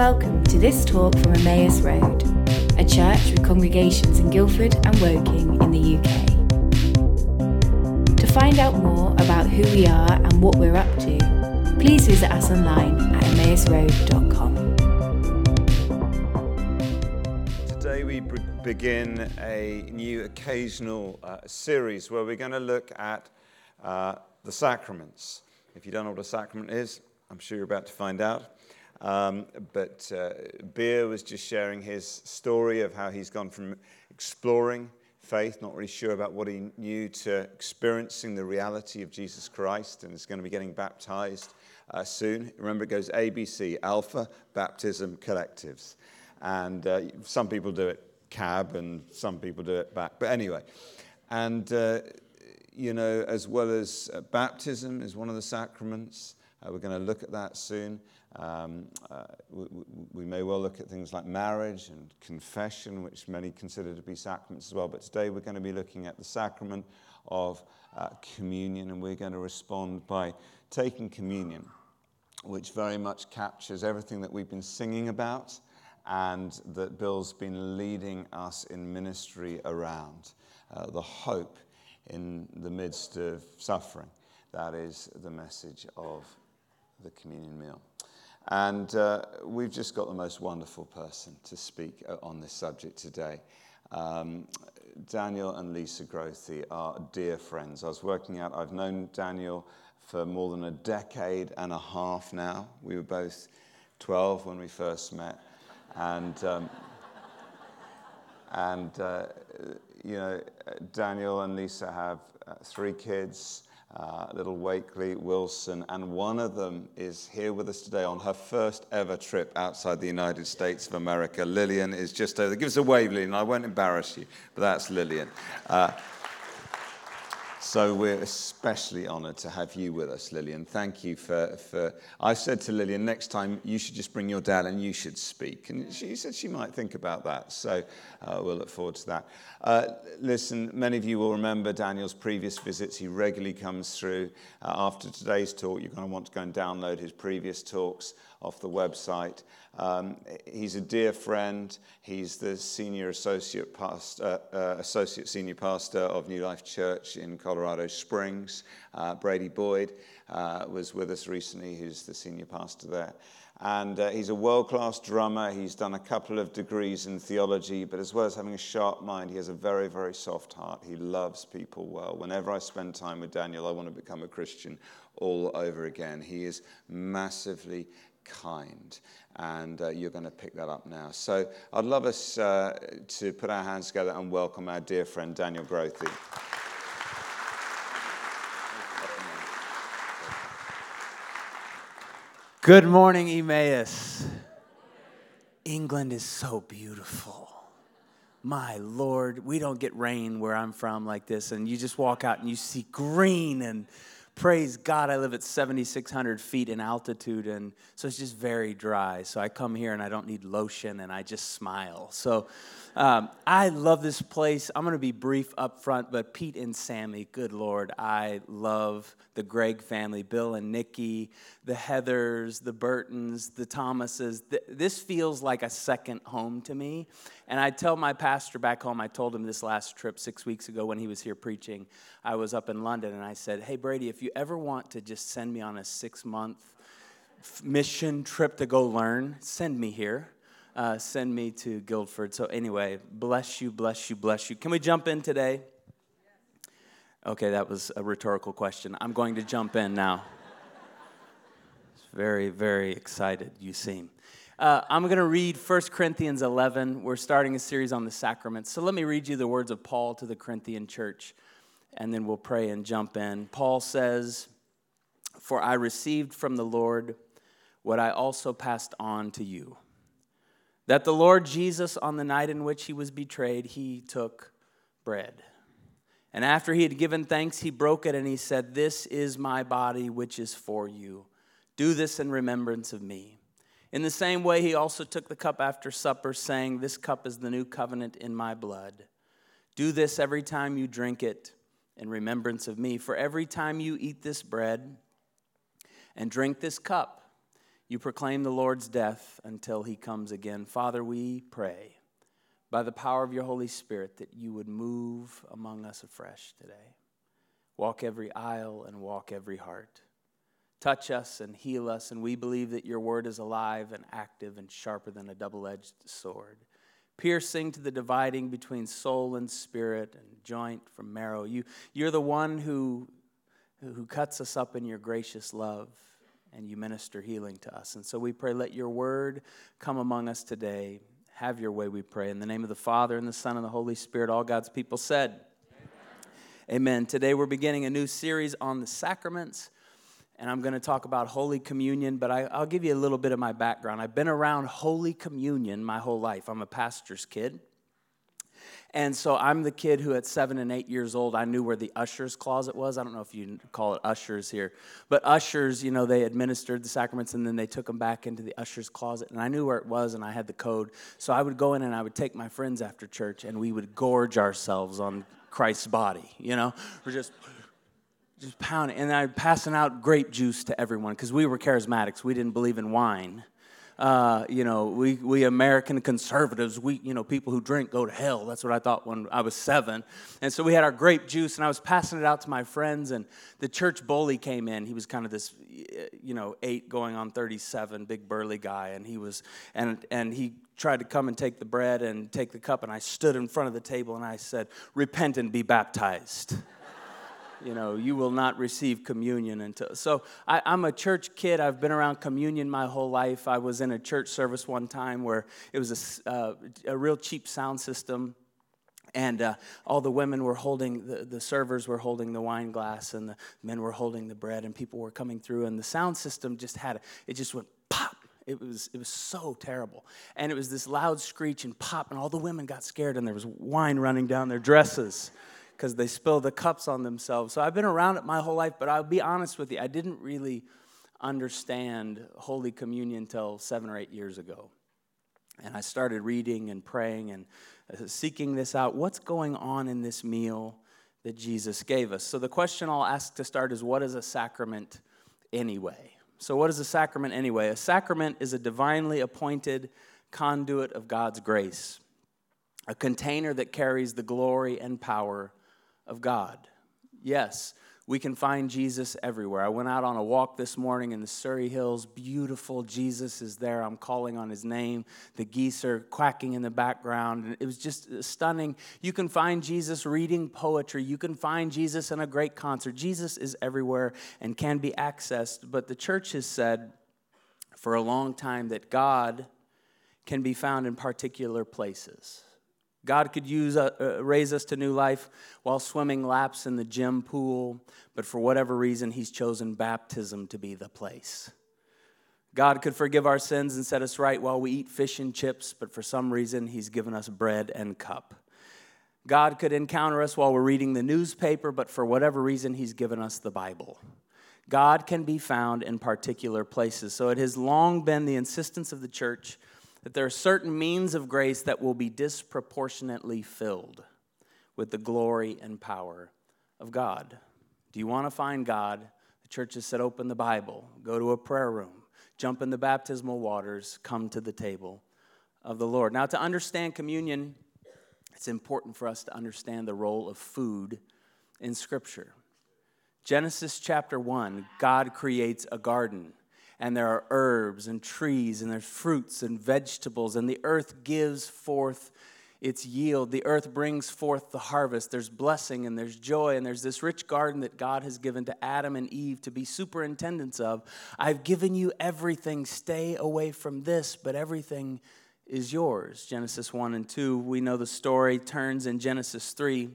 welcome to this talk from Emmaus Road, a church with congregations in Guildford and Woking in the UK. To find out more about who we are and what we're up to, please visit us online at emmausroad.com. Today we begin a new occasional uh, series where we're going to look at uh, the sacraments. If you don't know what a sacrament is, I'm sure you're about to find out. Um, but uh, Beer was just sharing his story of how he's gone from exploring faith, not really sure about what he knew, to experiencing the reality of Jesus Christ and is going to be getting baptized uh, soon. Remember, it goes ABC Alpha, Baptism, Collectives. And uh, some people do it cab and some people do it back. But anyway, and uh, you know, as well as uh, baptism is one of the sacraments. Uh, we're going to look at that soon. Um, uh, we, we, may well look at things like marriage and confession, which many consider to be sacraments as well. But today we're going to be looking at the sacrament of uh, communion, and we're going to respond by taking communion, which very much captures everything that we've been singing about and that Bill's been leading us in ministry around uh, the hope in the midst of suffering. That is the message of the communion meal. And uh, we've just got the most wonderful person to speak uh, on this subject today. Um, Daniel and Lisa Grothe are dear friends. I was working out, I've known Daniel for more than a decade and a half now. We were both 12 when we first met. And, um, and uh, you know, Daniel and Lisa have uh, three kids uh, little Wakely, Wilson, and one of them is here with us today on her first ever trip outside the United States of America. Lillian is just over. Give us a wave, Lillian. I won't embarrass you, but that's Lillian. Uh, so we're especially honoured to have you with us, Lillian. Thank you for, for. I said to Lillian, next time you should just bring your dad and you should speak. And she said she might think about that. So uh, we'll look forward to that. Uh, listen, many of you will remember Daniel's previous visits. He regularly comes through. Uh, after today's talk, you're going to want to go and download his previous talks off the website. Um, he's a dear friend. He's the senior associate pastor, uh, associate senior pastor of New Life Church in Colorado Springs. Uh, Brady Boyd uh, was with us recently, who's the senior pastor there. And uh, he's a world class drummer. He's done a couple of degrees in theology, but as well as having a sharp mind, he has a very, very soft heart. He loves people well. Whenever I spend time with Daniel, I want to become a Christian all over again. He is massively kind. And uh, you're going to pick that up now. So I'd love us uh, to put our hands together and welcome our dear friend Daniel Grothe. Good morning, Emmaus. England is so beautiful. My Lord, we don't get rain where I'm from like this, and you just walk out and you see green and praise God, I live at 7,600 feet in altitude, and so it's just very dry. So I come here and I don't need lotion, and I just smile. So um, I love this place. I'm going to be brief up front, but Pete and Sammy, good Lord, I love the Greig family, Bill and Nikki, the Heathers, the Burtons, the Thomases. This feels like a second home to me. And I tell my pastor back home, I told him this last trip six weeks ago when he was here preaching. I was up in London and I said, Hey, Brady, if you ever want to just send me on a six month mission trip to go learn, send me here uh, send me to Guildford. So, anyway, bless you, bless you, bless you. Can we jump in today? Okay, that was a rhetorical question. I'm going to jump in now. very, very excited, you seem. Uh, I'm going to read 1 Corinthians 11. We're starting a series on the sacraments. So let me read you the words of Paul to the Corinthian church, and then we'll pray and jump in. Paul says, For I received from the Lord what I also passed on to you that the Lord Jesus, on the night in which he was betrayed, he took bread. And after he had given thanks, he broke it and he said, This is my body, which is for you. Do this in remembrance of me. In the same way, he also took the cup after supper, saying, This cup is the new covenant in my blood. Do this every time you drink it in remembrance of me. For every time you eat this bread and drink this cup, You proclaim the Lord's death until he comes again. Father, we pray by the power of your Holy Spirit that you would move among us afresh today. Walk every aisle and walk every heart. Touch us and heal us, and we believe that your word is alive and active and sharper than a double edged sword, piercing to the dividing between soul and spirit and joint from marrow. You, you're the one who, who cuts us up in your gracious love and you minister healing to us. And so we pray, let your word come among us today. Have your way, we pray. In the name of the Father, and the Son, and the Holy Spirit, all God's people said, Amen. Amen. Today we're beginning a new series on the sacraments, and I'm going to talk about Holy Communion, but I, will give you a little bit of my background. I've been around Holy Communion my whole life. I'm a pastor's kid. And so I'm the kid who, at seven and eight years old, I knew where the usher's closet was. I don't know if you call it ushers here, but ushers, you know, they administered the sacraments and then they took them back into the usher's closet. And I knew where it was and I had the code. So I would go in and I would take my friends after church and we would gorge ourselves on Christ's body, you know? We're just just pounding. And I'm passing out grape juice to everyone because we were charismatics. We didn't believe in wine. Uh, you know, we, we American conservatives, we, you know, people who drink go to hell. That's what I thought when I was seven. And so we had our grape juice, and I was passing it out to my friends, and the church bully came in. He was kind of this, you know, eight going on 37, big burly guy, and he was, and, and he tried to come and take the bread and take the cup, and I stood in front of the table and I said, Repent and be baptized you know, you will not receive communion until. So I, am a church kid. I've been around communion my whole life. I was in a church service one time where it was a, uh, a real cheap sound system. And uh, all the women were holding, the, the servers were holding the wine glass, and the men were holding the bread, and people were coming through. And the sound system just had, it just went pop. It was, it was so terrible. And it was this loud screech and pop, and all the women got scared, and there was wine running down their dresses because they spill the cups on themselves. So I've been around it my whole life, but I'll be honest with you, I didn't really understand Holy Communion until seven or eight years ago. And I started reading and praying and uh, seeking this out. What's going on in this meal that Jesus gave us? So the question I'll ask to start is what is a sacrament anyway? So, what is a sacrament anyway? A sacrament is a divinely appointed conduit of God's grace, a container that carries the glory and power of God. Yes, we can find Jesus everywhere. I went out on a walk this morning in the Surrey Hills. Beautiful Jesus is there. I'm calling on his name. The geese are quacking in the background. And It was just stunning. You can find Jesus reading poetry. You can find Jesus in a great concert. Jesus is everywhere and can be accessed. But the church has said for a long time that God can be found in particular places. God could use uh, uh, raise us to new life while swimming laps in the gym pool, but for whatever reason, He's chosen baptism to be the place. God could forgive our sins and set us right while we eat fish and chips, but for some reason, He's given us bread and cup. God could encounter us while we're reading the newspaper, but for whatever reason, He's given us the Bible. God can be found in particular places. So it has long been the insistence of the church that there are certain means of grace that will be disproportionately filled with the glory and power of God. Do you want to find God? The church has said, open the Bible, go to a prayer room, jump in the baptismal waters, come to the table of the Lord. Now, to understand communion, it's important for us to understand the role of food in Scripture. Genesis chapter 1, God creates a garden and there are herbs and trees, and there's fruits and vegetables, and the earth gives forth its yield. The earth brings forth the harvest. There's blessing and there's joy, and there's this rich garden that God has given to Adam and Eve to be superintendents of. I've given you everything. Stay away from this, but everything is yours. Genesis 1 and 2, we know the story turns in Genesis 3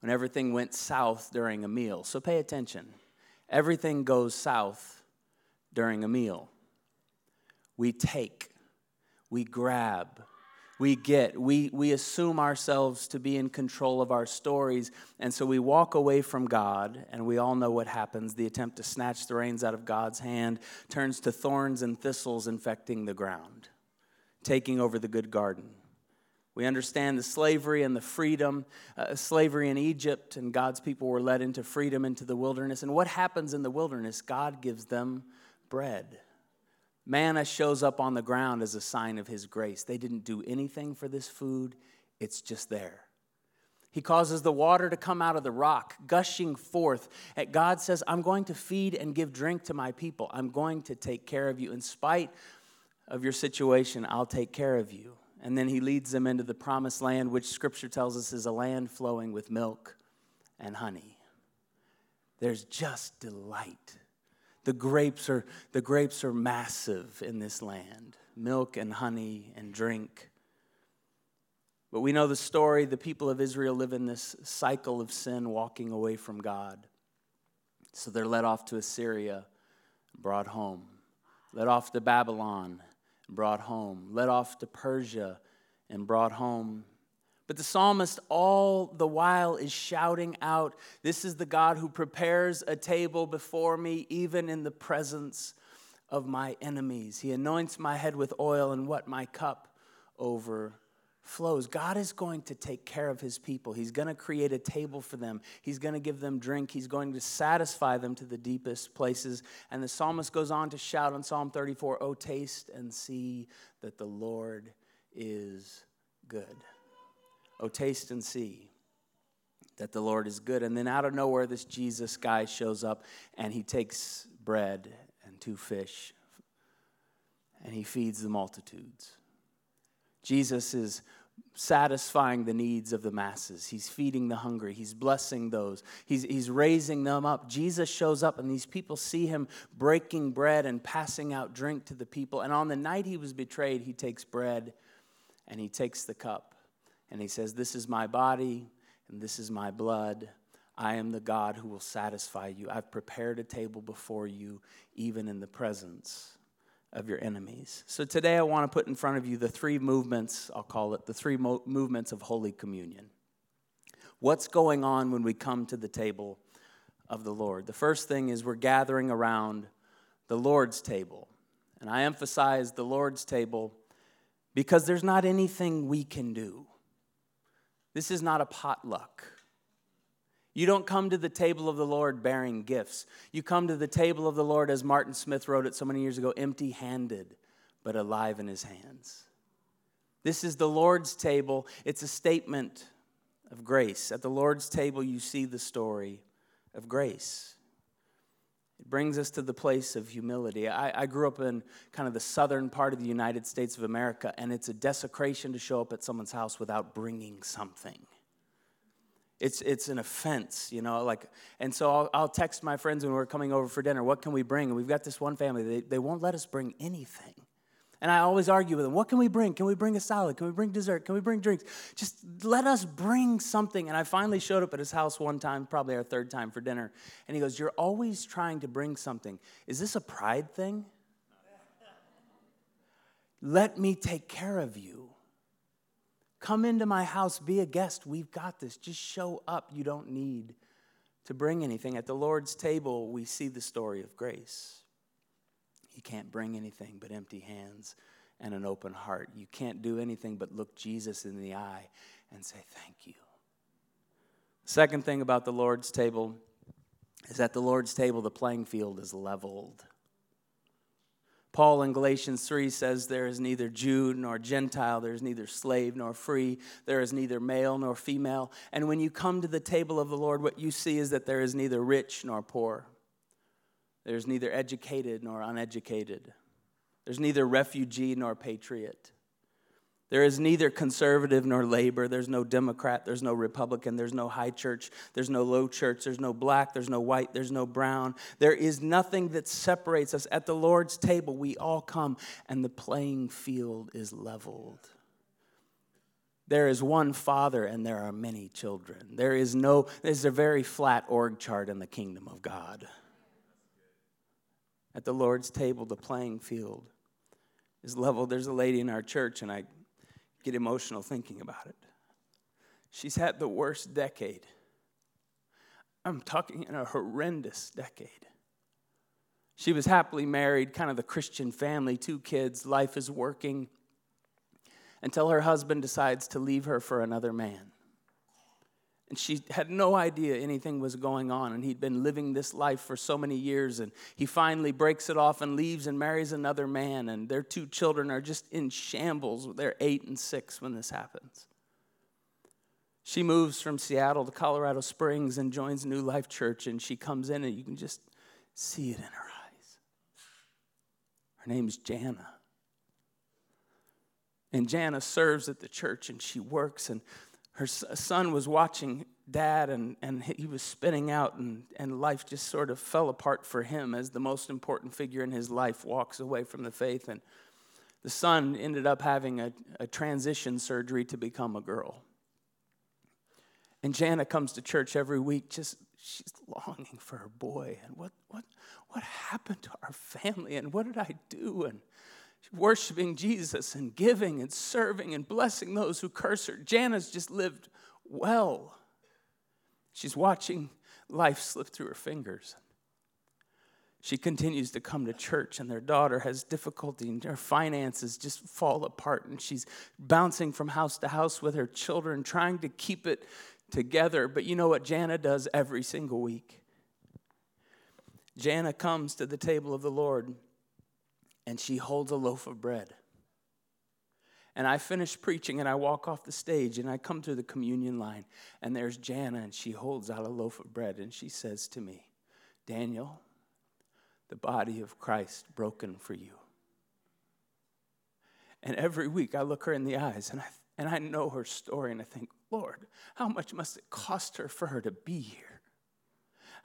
when everything went south during a meal. So pay attention. Everything goes south during a meal. We take, we grab, we get, we, we assume ourselves to be in control of our stories, and so we walk away from God, and we all know what happens. The attempt to snatch the reins out of God's hand turns to thorns and thistles infecting the ground, taking over the good garden. We understand the slavery and the freedom, uh, slavery in Egypt, and God's people were led into freedom into the wilderness. And what happens in the wilderness? God gives them bread. Manna shows up on the ground as a sign of his grace. They didn't do anything for this food, it's just there. He causes the water to come out of the rock, gushing forth. And God says, I'm going to feed and give drink to my people. I'm going to take care of you. In spite of your situation, I'll take care of you. And then he leads them into the promised land, which scripture tells us is a land flowing with milk and honey. There's just delight. The grapes are, the grapes are massive in this land milk and honey and drink. But we know the story. The people of Israel live in this cycle of sin, walking away from God. So they're led off to Assyria, brought home. Led off to Babylon, brought home. Led off to Persia, and brought home. But the psalmist, all the while, is shouting out, This is the God who prepares a table before me, even in the presence of my enemies. He anoints my head with oil, and what? My cup over flows. God is going to take care of his people. He's going to create a table for them. He's going to give them drink. He's going to satisfy them to the deepest places. And the psalmist goes on to shout on Psalm 34 Oh, taste and see that the Lord is good. Oh, taste and see that the Lord is good. And then out of nowhere, this Jesus guy shows up and he takes bread and two fish and he feeds the multitudes. Jesus is satisfying the needs of the masses. He's feeding the hungry. He's blessing those. He's, he's raising them up. Jesus shows up, and these people see him breaking bread and passing out drink to the people. And on the night he was betrayed, he takes bread and he takes the cup and he says, This is my body and this is my blood. I am the God who will satisfy you. I've prepared a table before you, even in the presence of your enemies. So today I want to put in front of you the three movements, I'll call it the three mo- movements of Holy Communion. What's going on when we come to the table of the Lord? The first thing is we're gathering around the Lord's table. And I emphasize the Lord's table because there's not anything we can do. This is not a potluck. You don't come to the table of the Lord bearing gifts. You come to the table of the Lord, as Martin Smith wrote it so many years ago, empty handed, but alive in his hands. This is the Lord's table. It's a statement of grace. At the Lord's table, you see the story of grace. It brings us to the place of humility. I, I, grew up in kind of the southern part of the United States of America, and it's a desecration to show up at someone's house without bringing something. It's, it's an offense, you know, like, and so I'll, I'll text my friends when we're coming over for dinner, what can we bring? And we've got this one family, they, they won't let us bring anything. And I always argue with them, what can we bring? Can we bring a salad? Can we bring dessert? Can we bring drinks? Just let us bring something. And I finally showed up at his house one time, probably our third time for dinner. And he goes, You're always trying to bring something. Is this a pride thing? Let me take care of you. Come into my house, be a guest. We've got this. Just show up. You don't need to bring anything. At the Lord's table, we see the story of grace. You can't bring anything but empty hands and an open heart. You can't do anything but look Jesus in the eye and say, Thank you. Second thing about the Lord's table is at the Lord's table, the playing field is leveled. Paul in Galatians 3 says, There is neither Jew nor Gentile, there is neither slave nor free, there is neither male nor female. And when you come to the table of the Lord, what you see is that there is neither rich nor poor, there is neither educated nor uneducated, there's neither refugee nor patriot. There is neither conservative nor labor. There's no Democrat. There's no Republican. There's no high church. There's no low church. There's no black. There's no white. There's no brown. There is nothing that separates us. At the Lord's table, we all come, and the playing field is leveled. There is one father, and there are many children. There is no, there's a very flat org chart in the kingdom of God. At the Lord's table, the playing field is level. There's a lady in our church, and I get emotional thinking about it. She's had the worst decade. I'm talking in a horrendous decade. She was happily married, kind of the Christian family, two kids, life is working, until her husband decides to leave her for another man. And she had no idea anything was going on. And he'd been living this life for so many years. And he finally breaks it off and leaves and marries another man. And their two children are just in shambles. They're eight and six when this happens. She moves from Seattle to Colorado Springs and joins New Life Church. And she comes in, and you can just see it in her eyes. Her name's Jana. And Jana serves at the church and she works. And her son was watching dad and, and he was spinning out and, and life just sort of fell apart for him as the most important figure in his life walks away from the faith. And the son ended up having a, a transition surgery to become a girl. And jana comes to church every week just she's longing for her boy. And what, what, what happened to our family? And what did i do? And worshiping Jesus and giving and serving and blessing those who curse her. Jana's just lived well. She's watching life slip through her fingers. She continues to come to church, and their daughter has difficulty, and her finances just fall apart. And she's bouncing from house to house with her children, trying to keep it together. But you know what Jana does every single week? Jana comes to the table of the Lord and she holds a loaf of bread. And I finish preaching and I walk off the stage and I come to the communion line and there's Jana and she holds out a loaf of bread and she says to me, Daniel, the body of Christ broken for you. And every week I look her in the eyes and I, and I know her story and I think, Lord, how much must it cost her for her to be here?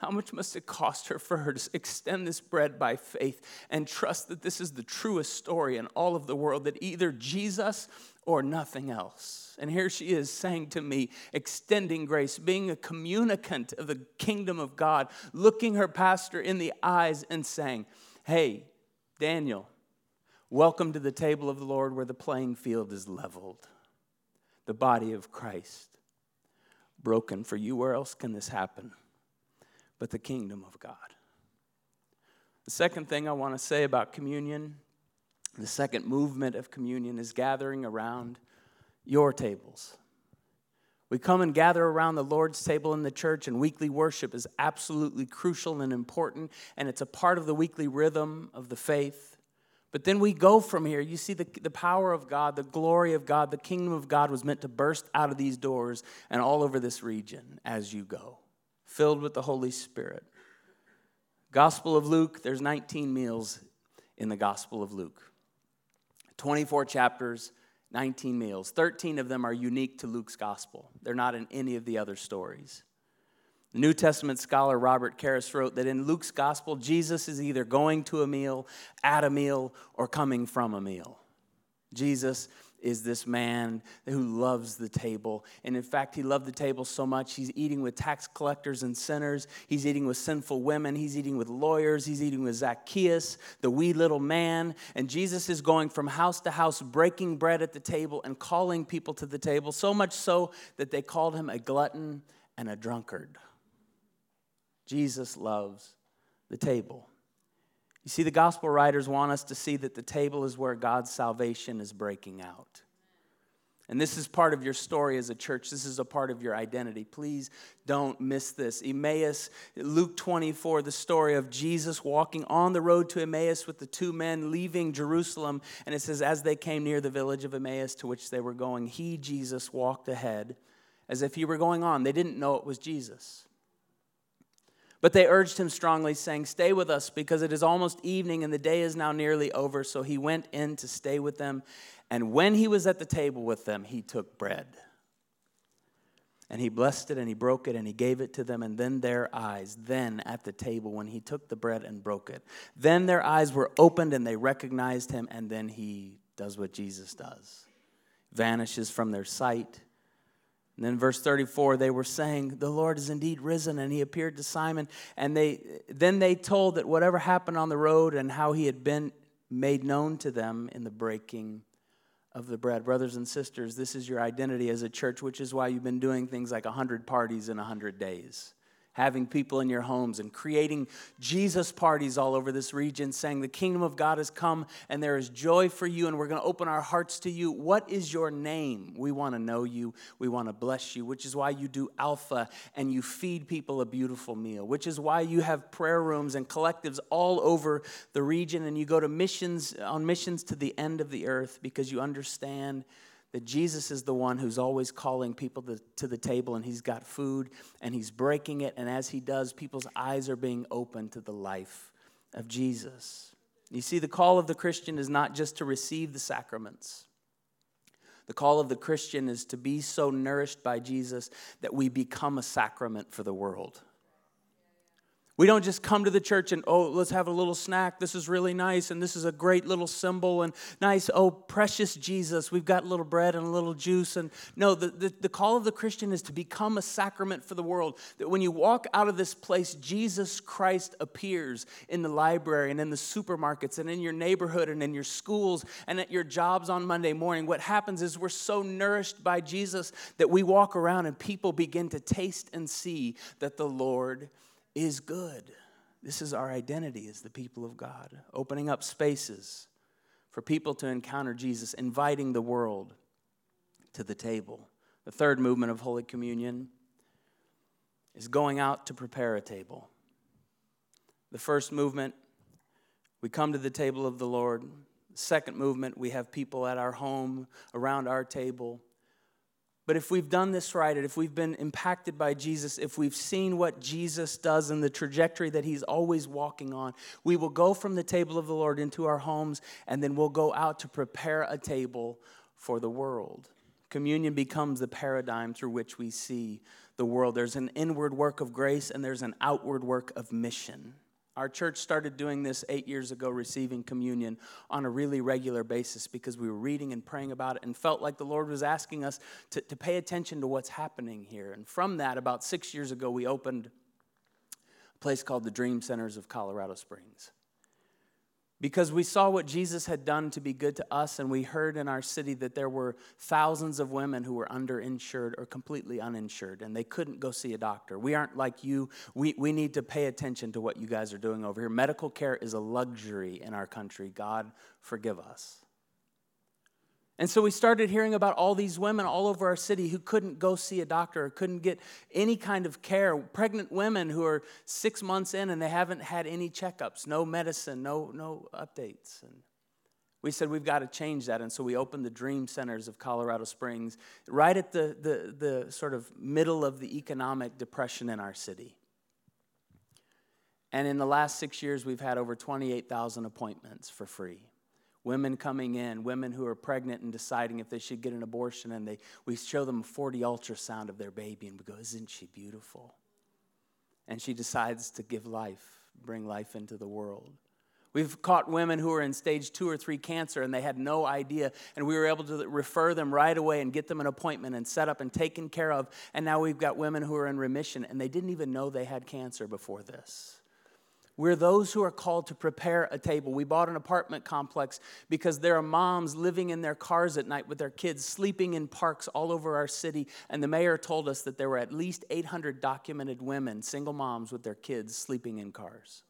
How much must it cost her for her to extend this bread by faith and trust that this is the truest story in all of the world, that either Jesus or nothing else? And here she is saying to me, extending grace, being a communicant of the kingdom of God, looking her pastor in the eyes and saying, Hey, Daniel, welcome to the table of the Lord where the playing field is leveled. The body of Christ broken for you. Where else can this happen? But the kingdom of God. The second thing I want to say about communion, the second movement of communion, is gathering around your tables. We come and gather around the Lord's table in the church, and weekly worship is absolutely crucial and important, and it's a part of the weekly rhythm of the faith. But then we go from here. You see, the, the power of God, the glory of God, the kingdom of God was meant to burst out of these doors and all over this region as you go filled with the Holy Spirit. Gospel of Luke, there's 19 meals in the Gospel of Luke. 24 chapters, 19 meals. 13 of them are unique to Luke's Gospel, they're not in any of the other stories. The New Testament scholar Robert Karris wrote that in Luke's Gospel, Jesus is either going to a meal, at a meal, or coming from a meal. Jesus is this man who loves the table. And in fact, he loved the table so much, he's eating with tax collectors and sinners. He's eating with sinful women. He's eating with lawyers. He's eating with Zacchaeus, the wee little man. And Jesus is going from house to house, breaking bread at the table and calling people to the table, so much so that they called him a glutton and a drunkard. Jesus loves the table. You see, the gospel writers want us to see that the table is where God's salvation is breaking out. And this is part of your story as a church. This is a part of your identity. Please don't miss this. Emmaus, Luke 24, the story of Jesus walking on the road to Emmaus with the two men leaving Jerusalem. And it says, as they came near the village of Emmaus to which they were going, he, Jesus, walked ahead as if he were going on. They didn't know it was Jesus. But they urged him strongly, saying, Stay with us, because it is almost evening and the day is now nearly over. So he went in to stay with them. And when he was at the table with them, he took bread. And he blessed it and he broke it and he gave it to them. And then their eyes, then at the table, when he took the bread and broke it, then their eyes were opened and they recognized him. And then he does what Jesus does vanishes from their sight and then verse 34, they were saying, The Lord is indeed risen, and he appeared to Simon. And they then they told that whatever happened on the road and how he had been made known to them in the breaking of the bread. Brothers and sisters, this is your identity as a church, which is why you've been doing things like 100 parties in 100 days. Having people in your homes and creating Jesus parties all over this region, saying, The kingdom of God has come and there is joy for you, and we're going to open our hearts to you. What is your name? We want to know you. We want to bless you, which is why you do Alpha and you feed people a beautiful meal, which is why you have prayer rooms and collectives all over the region, and you go to missions on missions to the end of the earth because you understand that Jesus is the one who's always calling people to, to, the table and he's got food and he's breaking it. And as he does, people's eyes are being opened to the life of Jesus. You see, the call of the Christian is not just to receive the sacraments. The call of the Christian is to be so nourished by Jesus that we become a sacrament for the world. We don't just come to the church and, oh, let's have a little snack. This is really nice, and this is a great little symbol, and nice, oh, precious Jesus. We've got little bread and a little juice. And no, the, the, the call of the Christian is to become a sacrament for the world. That when you walk out of this place, Jesus Christ appears in the library and in the supermarkets and in your neighborhood and in your schools and at your jobs on Monday morning. What happens is we're so nourished by Jesus that we walk around and people begin to taste and see that the Lord is good. This is our identity as the people of God, opening up spaces for people to encounter Jesus, inviting the world to the table. The third movement of Holy Communion is going out to prepare a table. The first movement, we come to the table of the Lord. The second movement, we have people at our home, around our table. But if we've done this right, and if we've been impacted by Jesus, if we've seen what Jesus does and the trajectory that he's always walking on, we will go from the table of the Lord into our homes, and then we'll go out to prepare a table for the world. Communion becomes the paradigm through which we see the world. There's an inward work of grace, and there's an outward work of mission. Our church started doing this eight years ago, receiving communion on a really regular basis because we were reading and praying about it and felt like the Lord was asking us to, to pay attention to what's happening here. And from that, about six years ago, we opened a place called the Dream Centers of Colorado Springs because we saw what Jesus had done to be good to us, and we heard in our city that there were thousands of women who were underinsured or completely uninsured, and they couldn't go see a doctor. We aren't like you. We, we need to pay attention to what you guys are doing over here. Medical care is a luxury in our country. God, forgive us. And so we started hearing about all these women all over our city who couldn't go see a doctor or couldn't get any kind of care. Pregnant women who are six months in and they haven't had any checkups, no medicine, no, no updates. And we said we've got to change that. And so we opened the Dream Centers of Colorado Springs right at the, the, the sort of middle of the economic depression in our city. And in the last six years, we've had over 28,000 appointments for free women coming in, women who are pregnant and deciding if they should get an abortion, and they, we show them a 4D ultrasound of their baby, and we go, Isn't she beautiful? And she decides to give life, bring life into the world. We've caught women who are in stage two or three cancer and they had no idea, and we were able to refer them right away and get them an appointment and set up and taken care of. And now we've got women who are in remission and they didn't even know they had cancer before this. We're those who are called to prepare a table. We bought an apartment complex because there are moms living in their cars at night with their kids, sleeping in parks all over our city. And the mayor told us that there were at least 800 documented women, single moms with their kids, sleeping in cars.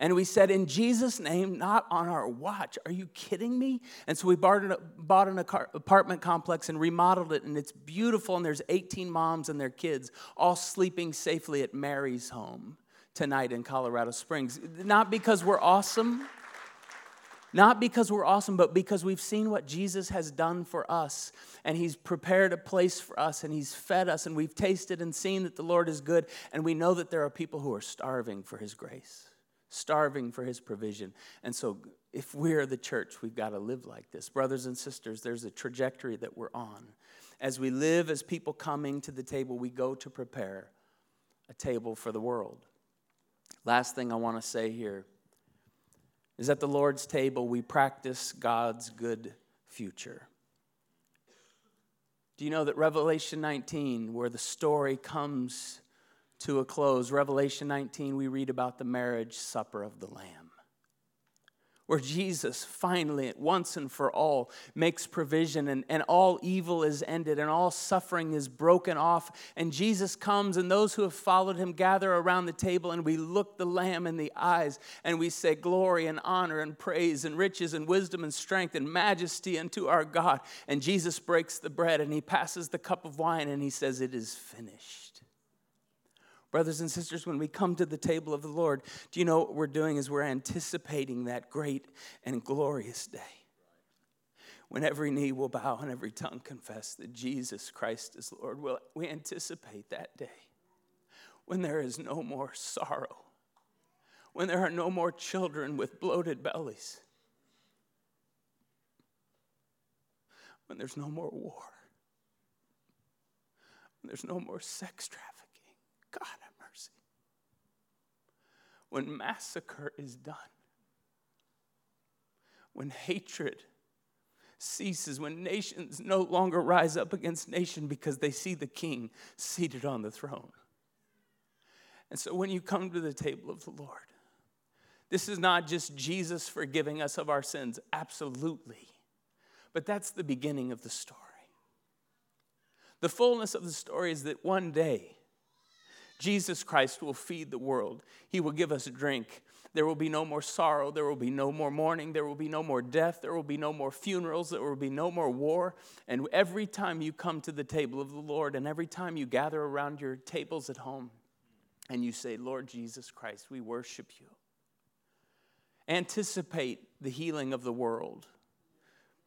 And we said, In Jesus' name, not on our watch. Are you kidding me? And so we bought an, bought an apartment complex and remodeled it, and it's beautiful. And there's 18 moms and their kids all sleeping safely at Mary's home tonight in Colorado Springs. Not because we're awesome, not because we're awesome, but because we've seen what Jesus has done for us. And He's prepared a place for us, and He's fed us, and we've tasted and seen that the Lord is good. And we know that there are people who are starving for His grace, starving for His provision. And so, if we're the church, we've got to live like this. Brothers and sisters, there's a trajectory that we're on. As we live as people coming to the table, we go to prepare a table for the world. Last thing I want to say here is at the Lord's table, we practice God's good future. Do you know that Revelation 19, where the story comes to a close, Revelation 19, we read about the marriage supper of the Lamb, where Jesus finally, once and for all, makes provision and, and all evil is ended and all suffering is broken off. And Jesus comes, and those who have followed him gather around the table, and we look the Lamb in the eyes and we say, Glory and honor and praise and riches and wisdom and strength and majesty unto our God. And Jesus breaks the bread and he passes the cup of wine and he says, It is finished. Brothers and sisters, when we come to the table of the Lord, do you know what we're doing is we're anticipating that great and glorious day. When every knee will bow and every tongue confess that Jesus Christ is Lord. We anticipate that day. When there is no more sorrow, when there are no more children with bloated bellies, when there's no more war, when there's no more sex trafficking God have mercy. When massacre is done, when hatred ceases, when nations no longer rise up against nation because they see the king seated on the throne. And so when you come to the table of the Lord, this is not just Jesus forgiving us of our sins, absolutely. But that's the beginning of the story. The fullness of the story is that one day, Jesus Christ will feed the world. He will give us a drink. There will be no more sorrow. There will be no more mourning. There will be no more death. There will be no more funerals. There will be no more war. And every time you come to the table of the Lord and every time you gather around your tables at home and you say, Lord Jesus Christ, we worship you, anticipate the healing of the world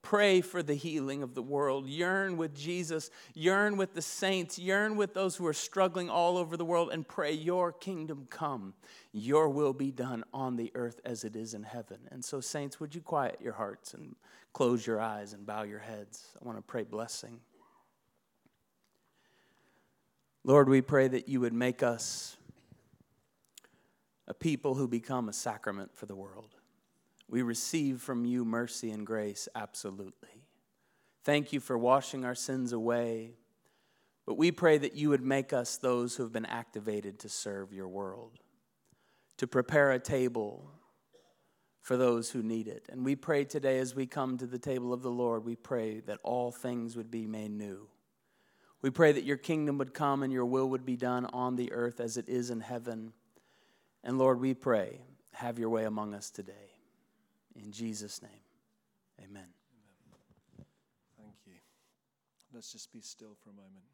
Pray for the healing of the world. Yearn with Jesus. Yearn with the saints. Yearn with those who are struggling all over the world and pray, Your kingdom come. Your will be done on the earth as it is in heaven. And so, saints, would you quiet your hearts and close your eyes and bow your heads? I want to pray blessing. Lord, we pray that you would make us a people who become a sacrament for the world. We receive from you mercy and grace, absolutely. Thank you for washing our sins away. But we pray that you would make us those who have been activated to serve your world, to prepare a table for those who need it. And we pray today as we come to the table of the Lord, we pray that all things would be made new. We pray that your kingdom would come and your will would be done on the earth as it is in heaven. And Lord, we pray, have your way among us today. In Jesus' name, amen. amen. Thank you. Let's just be still for a moment.